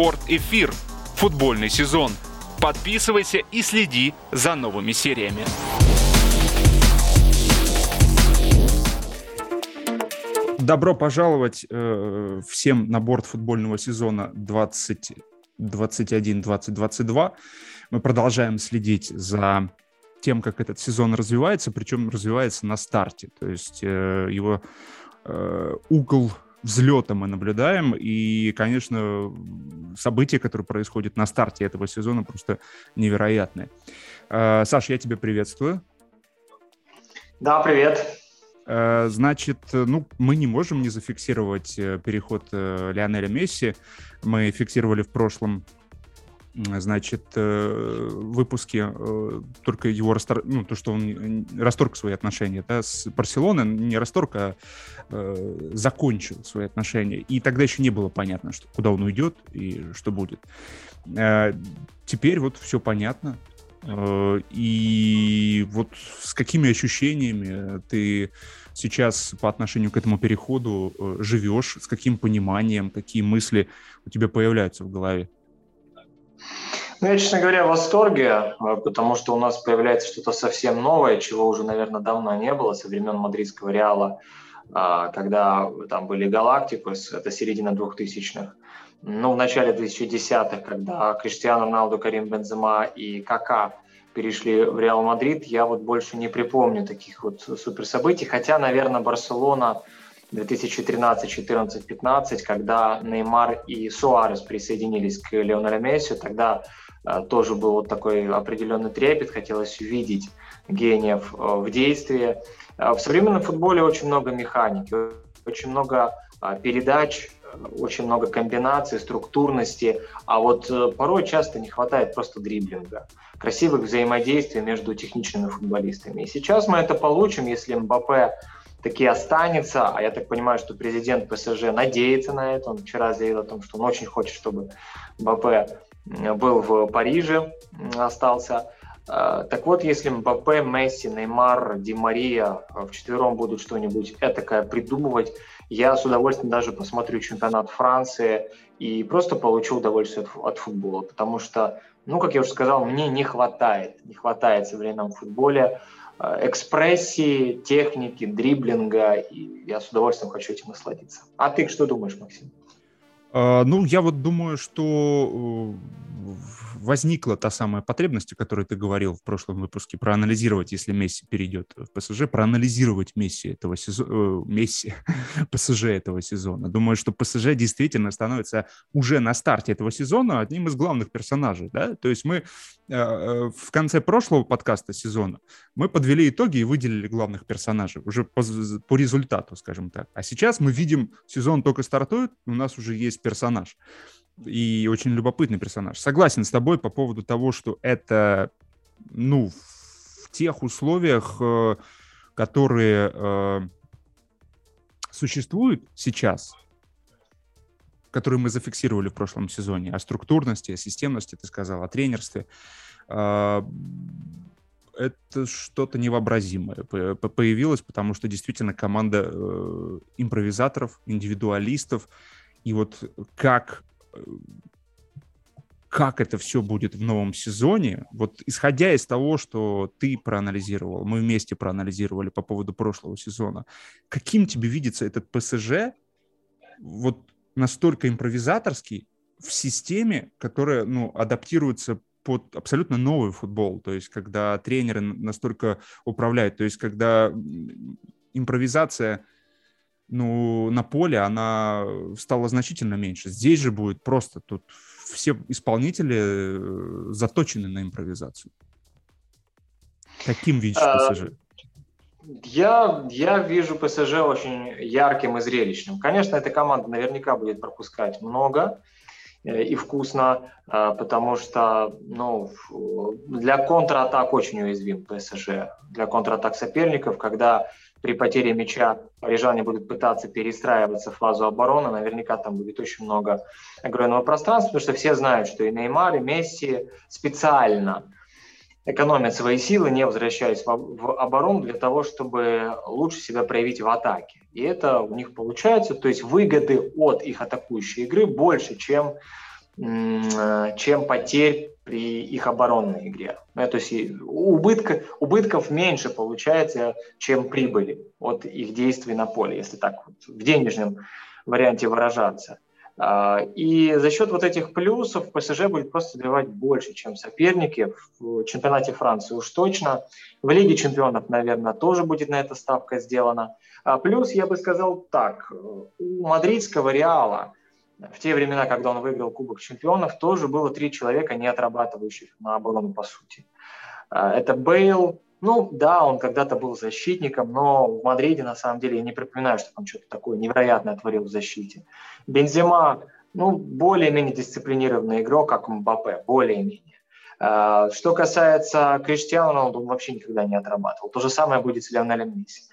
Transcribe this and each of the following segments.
Спорт-эфир. Футбольный сезон. Подписывайся и следи за новыми сериями. Добро пожаловать э, всем на борт футбольного сезона 2021-2022. Мы продолжаем следить за тем, как этот сезон развивается, причем развивается на старте. То есть э, его э, угол взлета мы наблюдаем, и, конечно, события, которые происходят на старте этого сезона, просто невероятные. Э, Саш, я тебя приветствую. Да, привет. Э, значит, ну, мы не можем не зафиксировать э, переход Лионеля Месси. Мы фиксировали в прошлом значит, э, выпуске э, только его растор... ну, то, что он расторг свои отношения да, с Барселоной, не расторг, а э, закончил свои отношения. И тогда еще не было понятно, что, куда он уйдет и что будет. Э, теперь вот все понятно. Э, и вот с какими ощущениями ты сейчас по отношению к этому переходу э, живешь, с каким пониманием, какие мысли у тебя появляются в голове? Ну, я, честно говоря, в восторге, э, потому что у нас появляется что-то совсем новое, чего уже, наверное, давно не было со времен мадридского Реала, а, когда там были Галактикос, это середина 2000-х. Ну, в начале 2010-х, когда Криштиану Роналду, Карим Бензема и Кака перешли в Реал Мадрид, я вот больше не припомню таких вот супер событий, хотя, наверное, Барселона 2013, 14, 15, когда Неймар и Суарес присоединились к Лионелю Месси, тогда э, тоже был вот такой определенный трепет, хотелось увидеть гениев э, в действии. Э, в современном футболе очень много механики, очень много передач, очень много комбинаций, структурности, а вот порой часто не хватает просто дриблинга, красивых взаимодействий между техничными футболистами. И сейчас мы это получим, если Мбаппе таки останется. А я так понимаю, что президент ПСЖ надеется на это. Он вчера заявил о том, что он очень хочет, чтобы МБП был в Париже, остался. А, так вот, если МБП, Месси, Неймар, Ди Мария четвером будут что-нибудь этакое придумывать, я с удовольствием даже посмотрю чемпионат Франции и просто получу удовольствие от, от футбола, потому что, ну, как я уже сказал, мне не хватает, не хватает в современном футболе экспрессии, техники, дриблинга, и я с удовольствием хочу этим насладиться. А ты что думаешь, Максим? Uh, ну, я вот думаю, что э, возникла та самая потребность, о которой ты говорил в прошлом выпуске, проанализировать, если Месси перейдет в ПСЖ, проанализировать Месси этого сезона, э, Месси, ПСЖ этого сезона. Думаю, что ПСЖ действительно становится уже на старте этого сезона одним из главных персонажей, да, то есть мы э, э, в конце прошлого подкаста сезона мы подвели итоги и выделили главных персонажей уже по, по результату, скажем так. А сейчас мы видим, сезон только стартует, у нас уже есть персонаж и очень любопытный персонаж. Согласен с тобой по поводу того, что это, ну, в тех условиях, э, которые э, существуют сейчас, которые мы зафиксировали в прошлом сезоне, о структурности, о системности, ты сказал, о тренерстве, э, это что-то невообразимое появилось, потому что действительно команда импровизаторов, индивидуалистов, и вот как как это все будет в новом сезоне, вот исходя из того, что ты проанализировал, мы вместе проанализировали по поводу прошлого сезона, каким тебе видится этот ПСЖ, вот настолько импровизаторский в системе, которая, ну, адаптируется под абсолютно новый футбол, то есть когда тренеры настолько управляют, то есть когда импровизация ну, на поле она стала значительно меньше. Здесь же будет просто, тут все исполнители э, заточены на импровизацию. Каким видишь а, ПСЖ? Я, я вижу ПСЖ очень ярким и зрелищным. Конечно, эта команда наверняка будет пропускать много э, и вкусно, э, потому что ну, для контратак очень уязвим ПСЖ. Для контратак соперников, когда при потере мяча парижане будут пытаться перестраиваться в фазу обороны, наверняка там будет очень много огромного пространства, потому что все знают, что и Неймар, и Месси специально экономят свои силы, не возвращаясь в, в оборону для того, чтобы лучше себя проявить в атаке. И это у них получается, то есть выгоды от их атакующей игры больше, чем чем потерь при их оборонной игре. Ну, то есть убытка, убытков меньше получается, чем прибыли от их действий на поле, если так вот в денежном варианте выражаться. А, и за счет вот этих плюсов ПСЖ будет просто забивать больше, чем соперники в чемпионате Франции уж точно. В Лиге чемпионов, наверное, тоже будет на это ставка сделана. А плюс, я бы сказал так, у мадридского Реала в те времена, когда он выиграл Кубок чемпионов, тоже было три человека, не отрабатывающих на оборону по сути. А, это Бейл, ну да, он когда-то был защитником, но в Мадриде на самом деле я не припоминаю, что он что-то такое невероятное творил в защите. Бензема, ну, более-менее дисциплинированный игрок, как Мбаппе, более-менее. А, что касается Криштиану он вообще никогда не отрабатывал. То же самое будет с Леонелем Месси.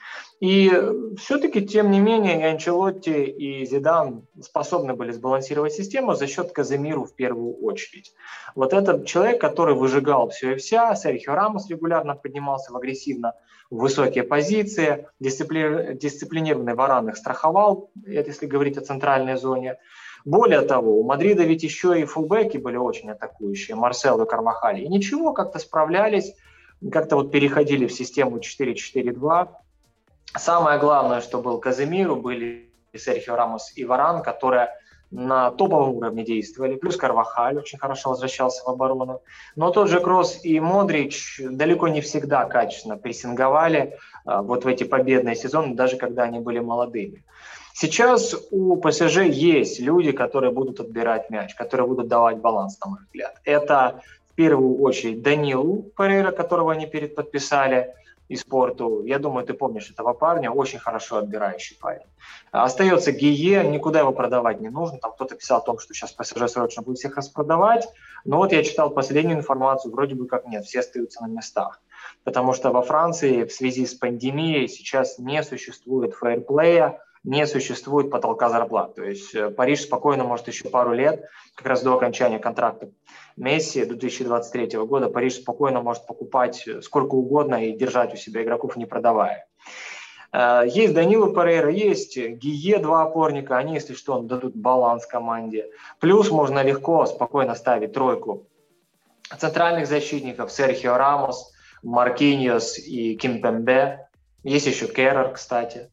И все-таки, тем не менее, и Анчелотти, и Зидан способны были сбалансировать систему за счет Каземиру в первую очередь. Вот этот человек, который выжигал все и вся, Серхио Рамос регулярно поднимался в агрессивно в высокие позиции, дисципли... дисциплинированный их страховал, это если говорить о центральной зоне. Более того, у Мадрида ведь еще и фулбеки были очень атакующие, Марсел и Карвахали. И ничего, как-то справлялись, как-то вот переходили в систему 4-4-2. Самое главное, что был Казимиру, были Серхио Рамос и Варан, которые на топовом уровне действовали, плюс Карвахаль очень хорошо возвращался в оборону. Но тот же Кросс и Модрич далеко не всегда качественно прессинговали а, вот в эти победные сезоны, даже когда они были молодыми. Сейчас у ПСЖ есть люди, которые будут отбирать мяч, которые будут давать баланс, на мой взгляд. Это в первую очередь Данилу Перейра, которого они передподписали – и спорту. Я думаю, ты помнишь этого парня, очень хорошо отбирающий парень. Остается Гие, никуда его продавать не нужно. Там кто-то писал о том, что сейчас ПСЖ срочно будет всех распродавать. Но вот я читал последнюю информацию, вроде бы как нет, все остаются на местах. Потому что во Франции в связи с пандемией сейчас не существует фейерплея, не существует потолка зарплат. То есть э, Париж спокойно может еще пару лет, как раз до окончания контракта Месси 2023 года, Париж спокойно может покупать э, сколько угодно и держать у себя игроков, не продавая. Э, есть Данила Перейра, есть Гие, два опорника, они, если что, дадут баланс команде. Плюс можно легко, спокойно ставить тройку центральных защитников Серхио Рамос, Маркиньос и Кимпембе. Есть еще Керрер, кстати.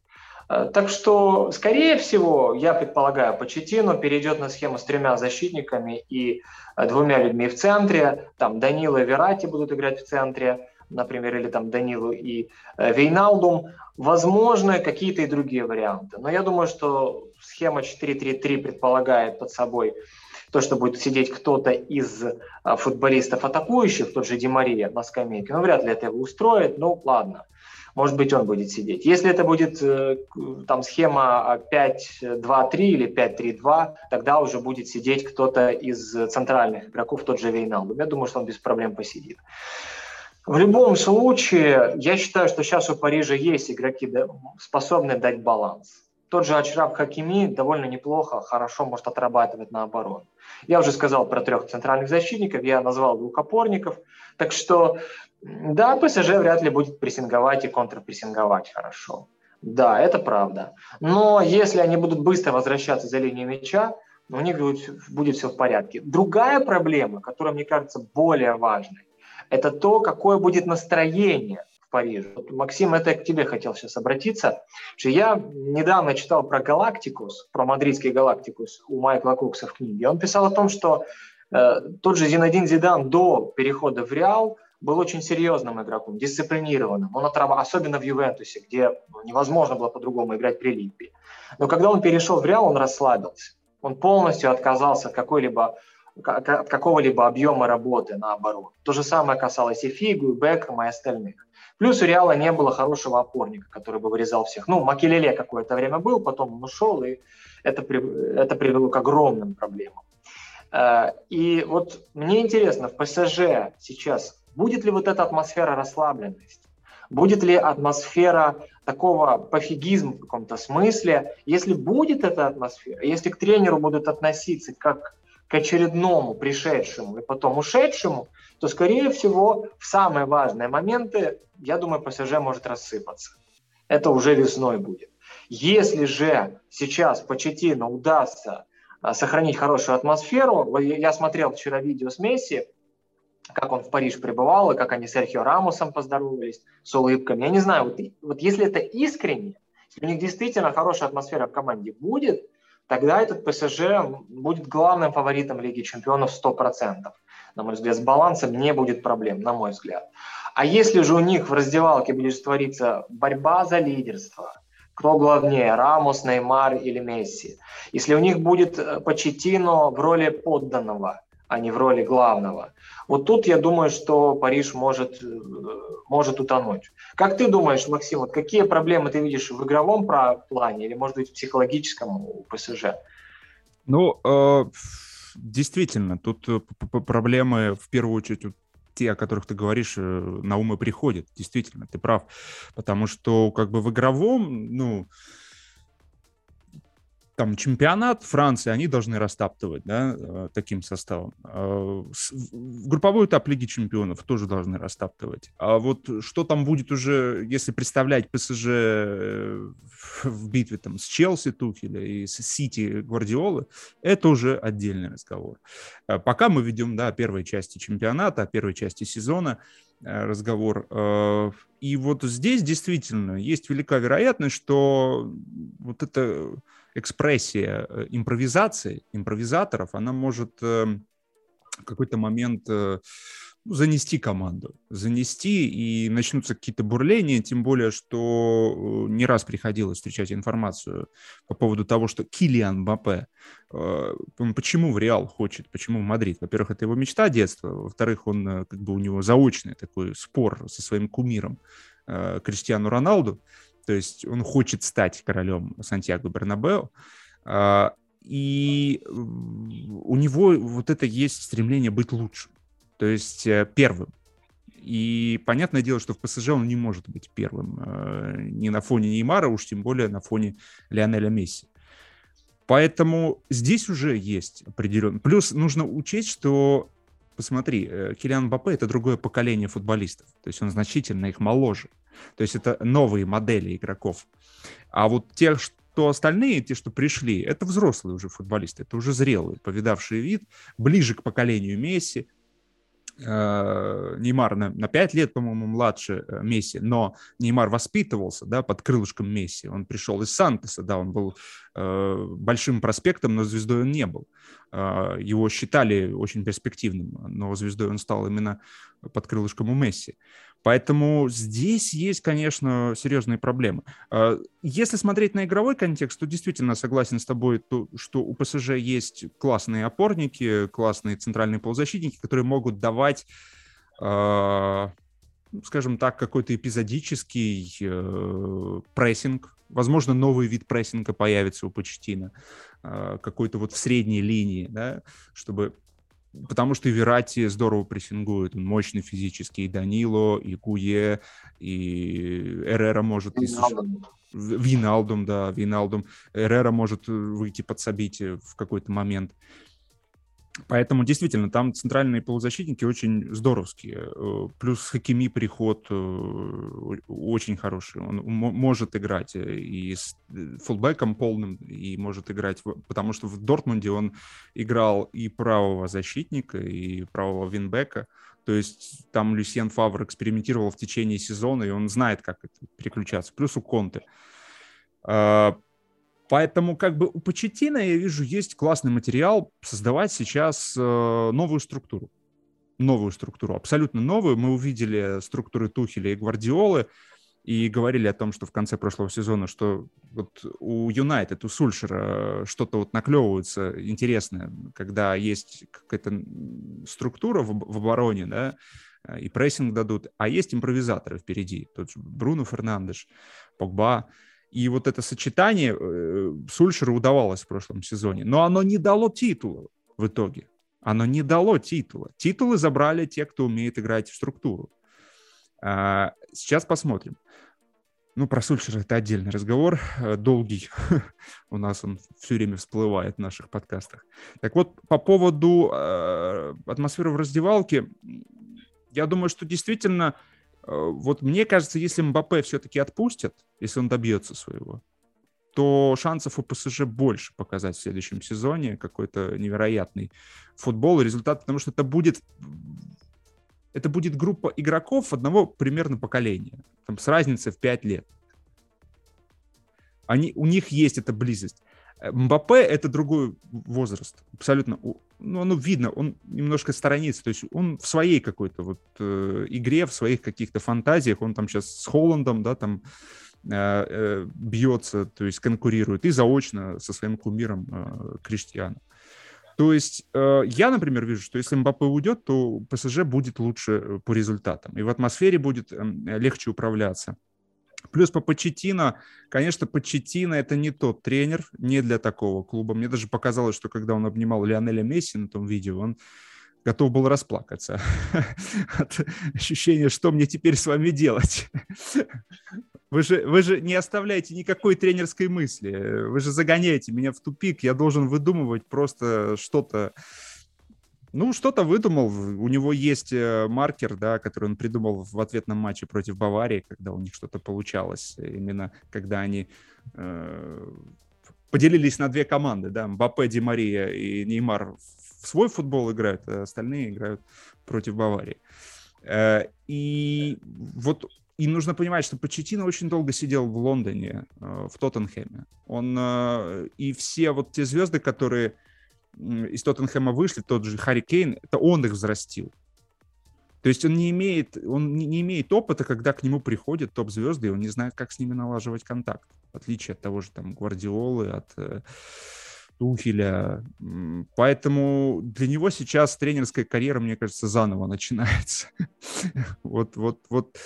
Э, так что, скорее всего, я предполагаю, Почетину перейдет на схему с тремя защитниками и э, двумя людьми в центре. Там Данила и Верати будут играть в центре, например, или там Данилу и э, Вейналдум. Возможно, какие-то и другие варианты. Но я думаю, что схема 4-3-3 предполагает под собой то, что будет сидеть кто-то из футболистов атакующих, тот же Ди Мария на скамейке. Ну, вряд ли это его устроит, ну, ладно может быть, он будет сидеть. Если это будет э, там схема 5-2-3 или 5-3-2, тогда уже будет сидеть кто-то из центральных игроков, тот же Вейналдум. Я думаю, что он без проблем посидит. В любом случае, я считаю, что сейчас у Парижа есть игроки, способные дать баланс. Тот же Ачраф Хакими довольно неплохо, хорошо может отрабатывать на оборону. Я уже сказал про трех центральных защитников, я назвал двух опорников. Так что да, ПСЖ вряд ли будет прессинговать и контрпрессинговать хорошо. Да, это правда. Но если они будут быстро возвращаться за линию мяча, у них будет, будет все в порядке. Другая проблема, которая, мне кажется, более важной, это то, какое будет настроение в Париже. Вот, Максим, это я к тебе хотел сейчас обратиться. Что я недавно читал про Галактикус, про мадридский Галактикус у Майкла Кукса в книге. Он писал о том, что э, тот же Зинадин Зидан до перехода в Реал – был очень серьезным игроком, дисциплинированным. Он отраб... особенно в Ювентусе, где ну, невозможно было по-другому играть при Липпе. Но когда он перешел в Реал, он расслабился. Он полностью отказался от какой-либо от какого-либо объема работы наоборот. То же самое касалось и Фигу, и Бекхэма, и остальных. Плюс у Реала не было хорошего опорника, который бы вырезал всех. Ну, Макелеле какое-то время был, потом он ушел, и это, это привело к огромным проблемам. Э, и вот мне интересно, в ПСЖ сейчас Будет ли вот эта атмосфера расслабленности? Будет ли атмосфера такого пофигизма в каком-то смысле? Если будет эта атмосфера, если к тренеру будут относиться как к очередному пришедшему и потом ушедшему, то, скорее всего, в самые важные моменты, я думаю, ПСЖ может рассыпаться. Это уже весной будет. Если же сейчас Почетину удастся сохранить хорошую атмосферу. Я смотрел вчера видео с Месси, как он в Париж пребывал, и как они с Серхио Рамосом поздоровались с улыбками. Я не знаю, вот, вот если это искренне, если у них действительно хорошая атмосфера в команде будет, тогда этот ПСЖ будет главным фаворитом Лиги Чемпионов 100%. На мой взгляд, с балансом не будет проблем, на мой взгляд. А если же у них в раздевалке будет твориться борьба за лидерство, кто главнее, Рамос, Неймар или Месси, если у них будет э, Почетино в роли подданного, а не в роли главного, вот тут я думаю, что Париж может, э, может утонуть. Как ты думаешь, Максим, вот какие проблемы ты видишь в игровом плане или, может быть, в психологическом у ПСЖ? Ну, э, действительно, тут э, проблемы в первую очередь те, о которых ты говоришь, на ум и приходят. Действительно, ты прав. Потому что как бы в игровом, ну, там чемпионат Франции они должны растаптывать, да, э, таким составом. А, групповой этап Лиги Чемпионов тоже должны растаптывать. А вот что там будет уже, если представлять ПСЖ э, в битве там с Челси Тухеля и с Сити Гвардиолы, это уже отдельный разговор. А пока мы ведем, да, первой части чемпионата, первой части сезона, э, разговор. И вот здесь действительно есть велика вероятность, что вот это экспрессия э, импровизации, импровизаторов, она может эм, в какой-то момент э, ну, занести команду, занести, и начнутся какие-то бурления, тем более, что э, не раз приходилось встречать информацию по поводу того, что Килиан Мбаппе, почему в Реал хочет, почему в Мадрид? Во-первых, это его мечта детства, во-вторых, он, как бы у него заочный такой спор со своим кумиром Криштиану Роналду, то есть он хочет стать королем Сантьяго Бернабео, а, и у него вот это есть стремление быть лучшим, то есть э, первым. И понятное дело, что в ПСЖ он не может быть первым э, ни на фоне Неймара, уж тем более на фоне Лионеля Месси. Поэтому здесь уже есть определенный... Плюс нужно учесть, что, посмотри, э, Килиан Бапе — это другое поколение футболистов. То есть он значительно их моложе. То есть это новые модели игроков. А вот те, что остальные, те, что пришли, это взрослые уже футболисты, это уже зрелые, повидавшие вид, ближе к поколению Месси, Неймар на, на 5 лет, по-моему, младше э, Месси, но Неймар воспитывался да, под крылышком Месси. Он пришел из Сантоса, да, он был э, большим проспектом, но звездой он не был. Э, его считали очень перспективным, но звездой он стал именно под крылышком у Месси. Поэтому здесь есть, конечно, серьезные проблемы. А, если смотреть на игровой контекст, то действительно согласен с тобой, то, что у ПСЖ есть классные опорники, классные центральные полузащитники, которые могут давать, а, скажем так, какой-то эпизодический э, прессинг. Возможно, новый вид прессинга появится у Почтина, а, какой-то вот в средней линии, да, чтобы потому что и Верати здорово прессингует. Он мощный физически. И Данило, и Куе, и Эрера может... Виналдум. Виналдум, да, Виналдум. Эрера может выйти подсобить в какой-то момент. Поэтому действительно там центральные полузащитники очень здоровские. Э, плюс Хакими приход э, очень хороший. Он может играть и с э, фулбеком полным, и может играть, потому что в Дортмунде он играл и правого защитника, и правого винбека. То есть там Люсьен Фавр экспериментировал в течение сезона, и он знает, как это переключаться. Плюс у Конте. Поэтому как бы у Почетина, я вижу, есть классный материал создавать сейчас э, новую структуру. Новую структуру, абсолютно новую. Мы увидели структуры Тухеля и Гвардиолы и говорили о том, что в конце прошлого сезона, что вот у Юнайтед, у Сульшера что-то вот наклевывается интересное, когда есть какая-то структура в, в обороне, да, и прессинг дадут, а есть импровизаторы впереди. Тот же Бруно Фернандеш, Погба, и вот это сочетание э, Сульшеру удавалось в прошлом сезоне. Но оно не дало титула в итоге. Оно не дало титула. Титулы забрали те, кто умеет играть в структуру. А, сейчас посмотрим. Ну, про Сульшера это отдельный разговор, э, долгий. У нас он все время всплывает в наших подкастах. Так вот, по поводу э, атмосферы в раздевалке, я думаю, что действительно вот мне кажется, если Мбаппе все-таки отпустят, если он добьется своего, то шансов у ПСЖ больше показать в следующем сезоне какой-то невероятный футбол и результат, потому что это будет это будет группа игроков одного примерно поколения, там, с разницей в 5 лет. Они, у них есть эта близость. Э, Мбаппе — это другой возраст, абсолютно. Ну, оно видно, он немножко сторонится, то есть он в своей какой-то вот э, игре, в своих каких-то фантазиях, он там сейчас с Холландом, да, там э, э, бьется, то есть конкурирует, и заочно со своим кумиром э, Криштианом. То есть э, я, например, вижу, что если Мбаппе уйдет, то ПСЖ будет лучше э, по результатам, и в атмосфере будет э, легче управляться. Плюс по Почетино, конечно, Почетино это не тот тренер, не для такого клуба. Мне даже показалось, что когда он обнимал Лионеля Месси на том видео, он готов был расплакаться от ощущения, что мне теперь с вами делать. Вы же, вы же не оставляете никакой тренерской мысли. Вы же загоняете меня в тупик. Я должен выдумывать просто что-то. Ну, что-то выдумал. У него есть э, маркер, да, который он придумал в ответном матче против Баварии, когда у них что-то получалось. Именно когда они э, поделились на две команды, да, Мбаппе, Ди Мария и Неймар в свой футбол играют, а остальные играют против Баварии. Э, и вот и нужно понимать, что Почетино очень долго сидел в Лондоне, э, в Тоттенхэме. Он э, и все вот те звезды, которые из Тоттенхэма вышли, тот же Харри Кейн, это он их взрастил. То есть он не имеет, он не имеет опыта, когда к нему приходят топ-звезды, и он не знает, как с ними налаживать контакт. В отличие от того же там Гвардиолы, от э, Тухеля. Поэтому для него сейчас тренерская карьера, мне кажется, заново начинается. вот, вот, вот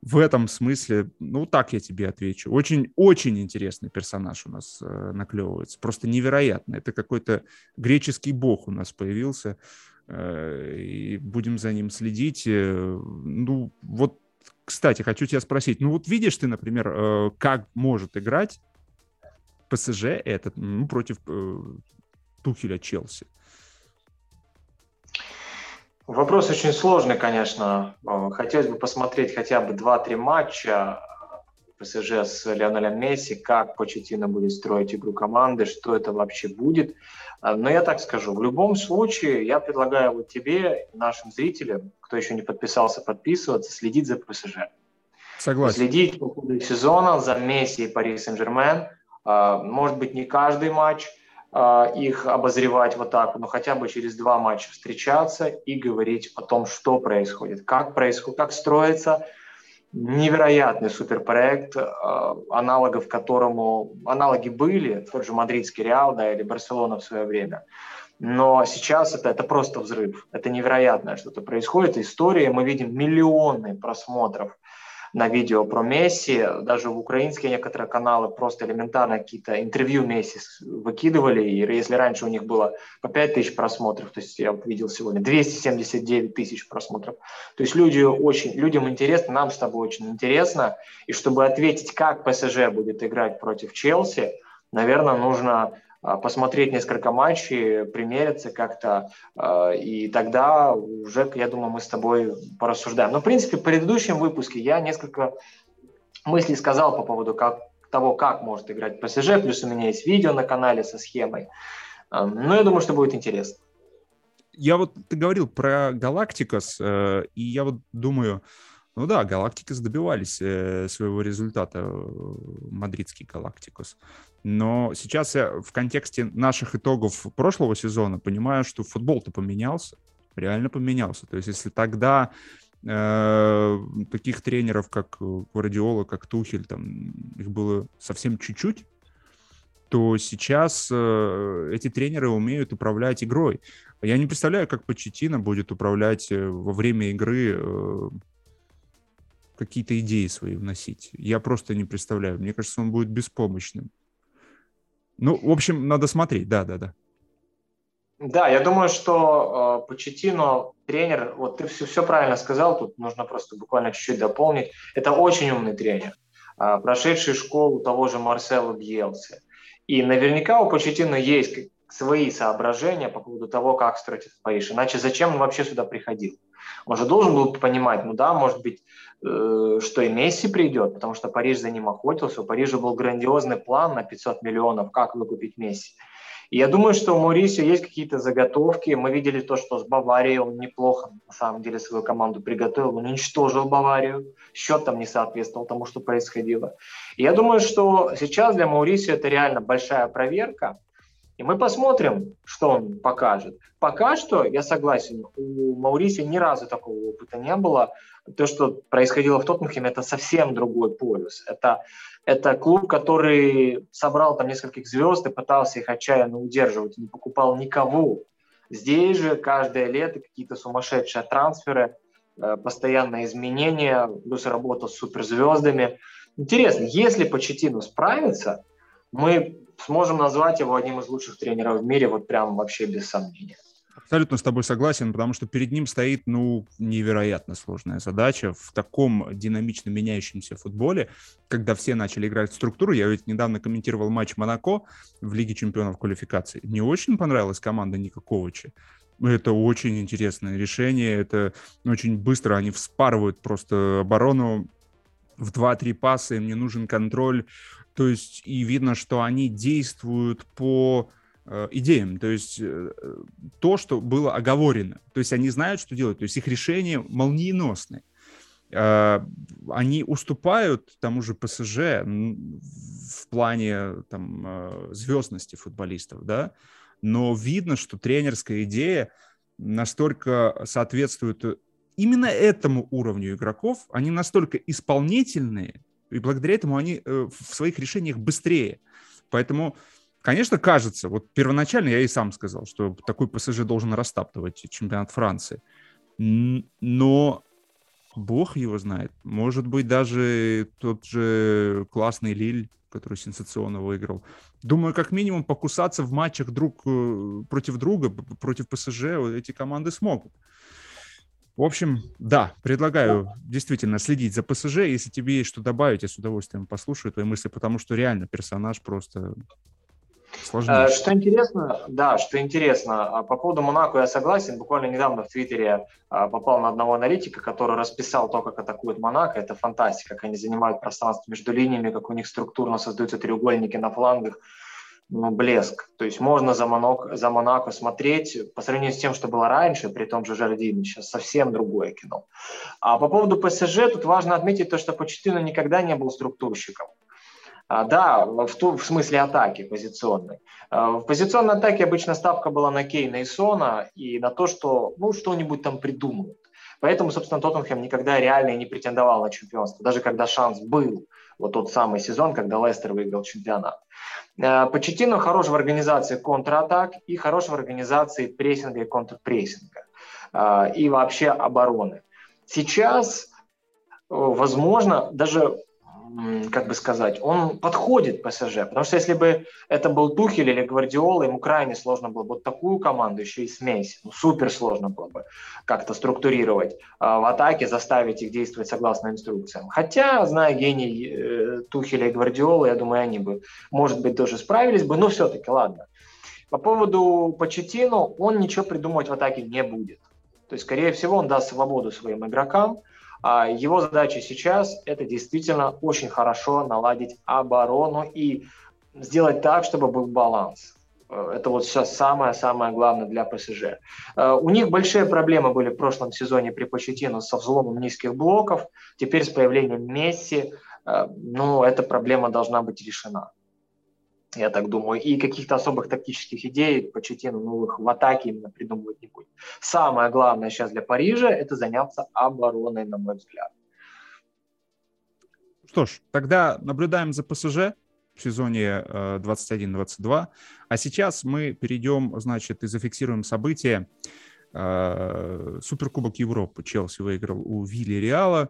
в этом смысле, ну, так я тебе отвечу. Очень-очень интересный персонаж у нас э, наклевывается. Просто невероятно. Это какой-то греческий бог у нас появился. Э, и будем за ним следить. Э, ну, вот, кстати, хочу тебя спросить. Ну, вот видишь ты, например, э, как может играть ПСЖ этот ну, против э, Тухеля Челси? Вопрос очень сложный, конечно. Э, хотелось бы посмотреть хотя бы 2-3 матча ПСЖ с Леонелем Месси, как Почетина будет строить игру команды, что это вообще будет. Э, но я так скажу, в любом случае я предлагаю вот тебе, нашим зрителям, кто еще не подписался, подписываться, следить за ПСЖ. Согласен. Следить по ходу сезона за Месси и Пари Сен-Жермен. Э, может быть, не каждый матч – их обозревать вот так, но хотя бы через два матча встречаться и говорить о том, что происходит, как происходит, как строится невероятный суперпроект, а, аналогов которому аналоги были, тот же мадридский Реал, да, или Барселона в свое время. Но сейчас это, это просто взрыв. Это невероятное что-то происходит. История, мы видим миллионы просмотров на видео про Месси. Даже в украинские некоторые каналы просто элементарно какие-то интервью Месси выкидывали. И если раньше у них было по 5 тысяч просмотров, то есть я видел сегодня 279 тысяч просмотров. То есть люди очень, людям интересно, нам с тобой очень интересно. И чтобы ответить, как ПСЖ будет играть против Челси, наверное, нужно посмотреть несколько матчей, примериться как-то, а, и тогда уже, я думаю, мы с тобой порассуждаем. Но, в принципе, в предыдущем выпуске я несколько мыслей сказал по поводу как, того, как может играть ПСЖ, плюс у меня есть видео на канале со схемой. А, ну, я думаю, что будет интересно. Я вот, ты говорил про Галактикос, э, и я вот думаю, ну да, Галактикос добивались э, своего результата, э, мадридский Галактикос. Но сейчас я в контексте наших итогов прошлого сезона понимаю, что футбол-то поменялся, реально поменялся. То есть если тогда э, таких тренеров, как Гвардиола, как Тухель, там их было совсем чуть-чуть, то сейчас э, эти тренеры умеют управлять игрой. Я не представляю, как Почетина будет управлять э, во время игры э, какие-то идеи свои вносить. Я просто не представляю. Мне кажется, он будет беспомощным. Ну, в общем, надо смотреть, да, да, да. Да, я думаю, что э, Почетино тренер, вот ты все, все правильно сказал, тут нужно просто буквально чуть-чуть дополнить. Это очень умный тренер, э, прошедший школу того же Марсела Бьелси. И наверняка у Почетино есть свои соображения по поводу того, как строить этот Париж. Иначе зачем он вообще сюда приходил? Он же должен был понимать, ну да, может быть, э, что и Месси придет, потому что Париж за ним охотился. У Парижа был грандиозный план на 500 миллионов, как выкупить Месси. И я думаю, что у Маурисио есть какие-то заготовки. Мы видели то, что с Баварией он неплохо, на самом деле, свою команду приготовил. Он уничтожил Баварию. Счет там не соответствовал тому, что происходило. И я думаю, что сейчас для Маурисио это реально большая проверка. И мы посмотрим, что он покажет. Пока что, я согласен, у Маурисио ни разу такого опыта не было. То, что происходило в Тоттенхеме, это совсем другой полюс. Это это клуб, который собрал там нескольких звезд и пытался их отчаянно удерживать, не покупал никого. Здесь же каждое лето какие-то сумасшедшие трансферы, э, постоянные изменения, плюс работа с суперзвездами. Интересно, если Почетину справится, мы сможем назвать его одним из лучших тренеров в мире, вот прям вообще без сомнения. Абсолютно с тобой согласен, потому что перед ним стоит, ну, невероятно сложная задача в таком динамично меняющемся футболе, когда все начали играть в структуру. Я ведь недавно комментировал матч Монако в Лиге чемпионов квалификации. Не очень понравилась команда Никаковича. Это очень интересное решение. Это очень быстро они вспарывают просто оборону в 2-3 паса, им не нужен контроль. То есть и видно, что они действуют по Э, идеям, то есть э, то, что было оговорено. То есть они знают, что делать, то есть их решения молниеносные. Э, они уступают тому же ПСЖ в плане там, звездности футболистов, да, но видно, что тренерская идея настолько соответствует именно этому уровню игроков, они настолько исполнительные, и благодаря этому они в своих решениях быстрее. Поэтому Конечно, кажется, вот первоначально я и сам сказал, что такой ПСЖ должен растаптывать чемпионат Франции. Но бог его знает. Может быть, даже тот же классный Лиль, который сенсационно выиграл. Думаю, как минимум покусаться в матчах друг э, против друга, против ПСЖ эти команды смогут. В общем, да, предлагаю действительно следить за ПСЖ. Если тебе есть что добавить, я с удовольствием послушаю твои мысли, потому что реально персонаж просто Сложнее. Что интересно, да, что интересно, а, по поводу Монако я согласен. Буквально недавно в Твиттере а, попал на одного аналитика, который расписал то, как атакует Монако. Это фантастика, как они занимают пространство между линиями, как у них структурно создаются треугольники на флангах. Ну, блеск. То есть можно за, Монако, за Монако смотреть по сравнению с тем, что было раньше, при том же Жардине, сейчас совсем другое кино. А по поводу ПСЖ тут важно отметить то, что Почтину никогда не был структурщиком. А, да, в, ту, в смысле атаки позиционной. А, в позиционной атаке обычно ставка была на Кейна и Сона и на то, что ну, что-нибудь там придумают. Поэтому, собственно, Тоттенхэм никогда реально не претендовал на чемпионство, даже когда шанс был, вот тот самый сезон, когда Лестер выиграл чемпионат. А, Почетино хорош в организации контратак и хорош в организации прессинга и контрпрессинга и вообще обороны. Сейчас, возможно, даже как бы сказать, он подходит ПСЖ, потому что если бы это был Тухель или Гвардиола, ему крайне сложно было бы вот такую команду еще и смесь, ну, супер сложно было бы как-то структурировать а, в атаке, заставить их действовать согласно инструкциям. Хотя, зная гений э, Тухеля и Гвардиолы, я думаю, они бы, может быть, тоже справились бы, но все-таки, ладно. По поводу Почетину, он ничего придумывать в атаке не будет. То есть, скорее всего, он даст свободу своим игрокам, его задача сейчас – это действительно очень хорошо наладить оборону и сделать так, чтобы был баланс. Э, это вот сейчас самое-самое главное для ПСЖ. Э, у них большие проблемы были в прошлом сезоне при Почетину со взломом низких блоков. Теперь с появлением Месси, э, ну, эта проблема должна быть решена я так думаю, и каких-то особых тактических идей Почетину новых в атаке именно придумывать не будет. Самое главное сейчас для Парижа – это заняться обороной, на мой взгляд. Что ж, тогда наблюдаем за ПСЖ в сезоне 21-22. А сейчас мы перейдем, значит, и зафиксируем события. Э, Суперкубок Европы Челси выиграл у Вилли Реала.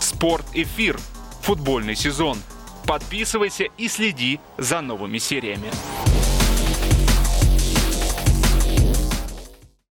Спорт эфир футбольный сезон. Подписывайся и следи за новыми сериями.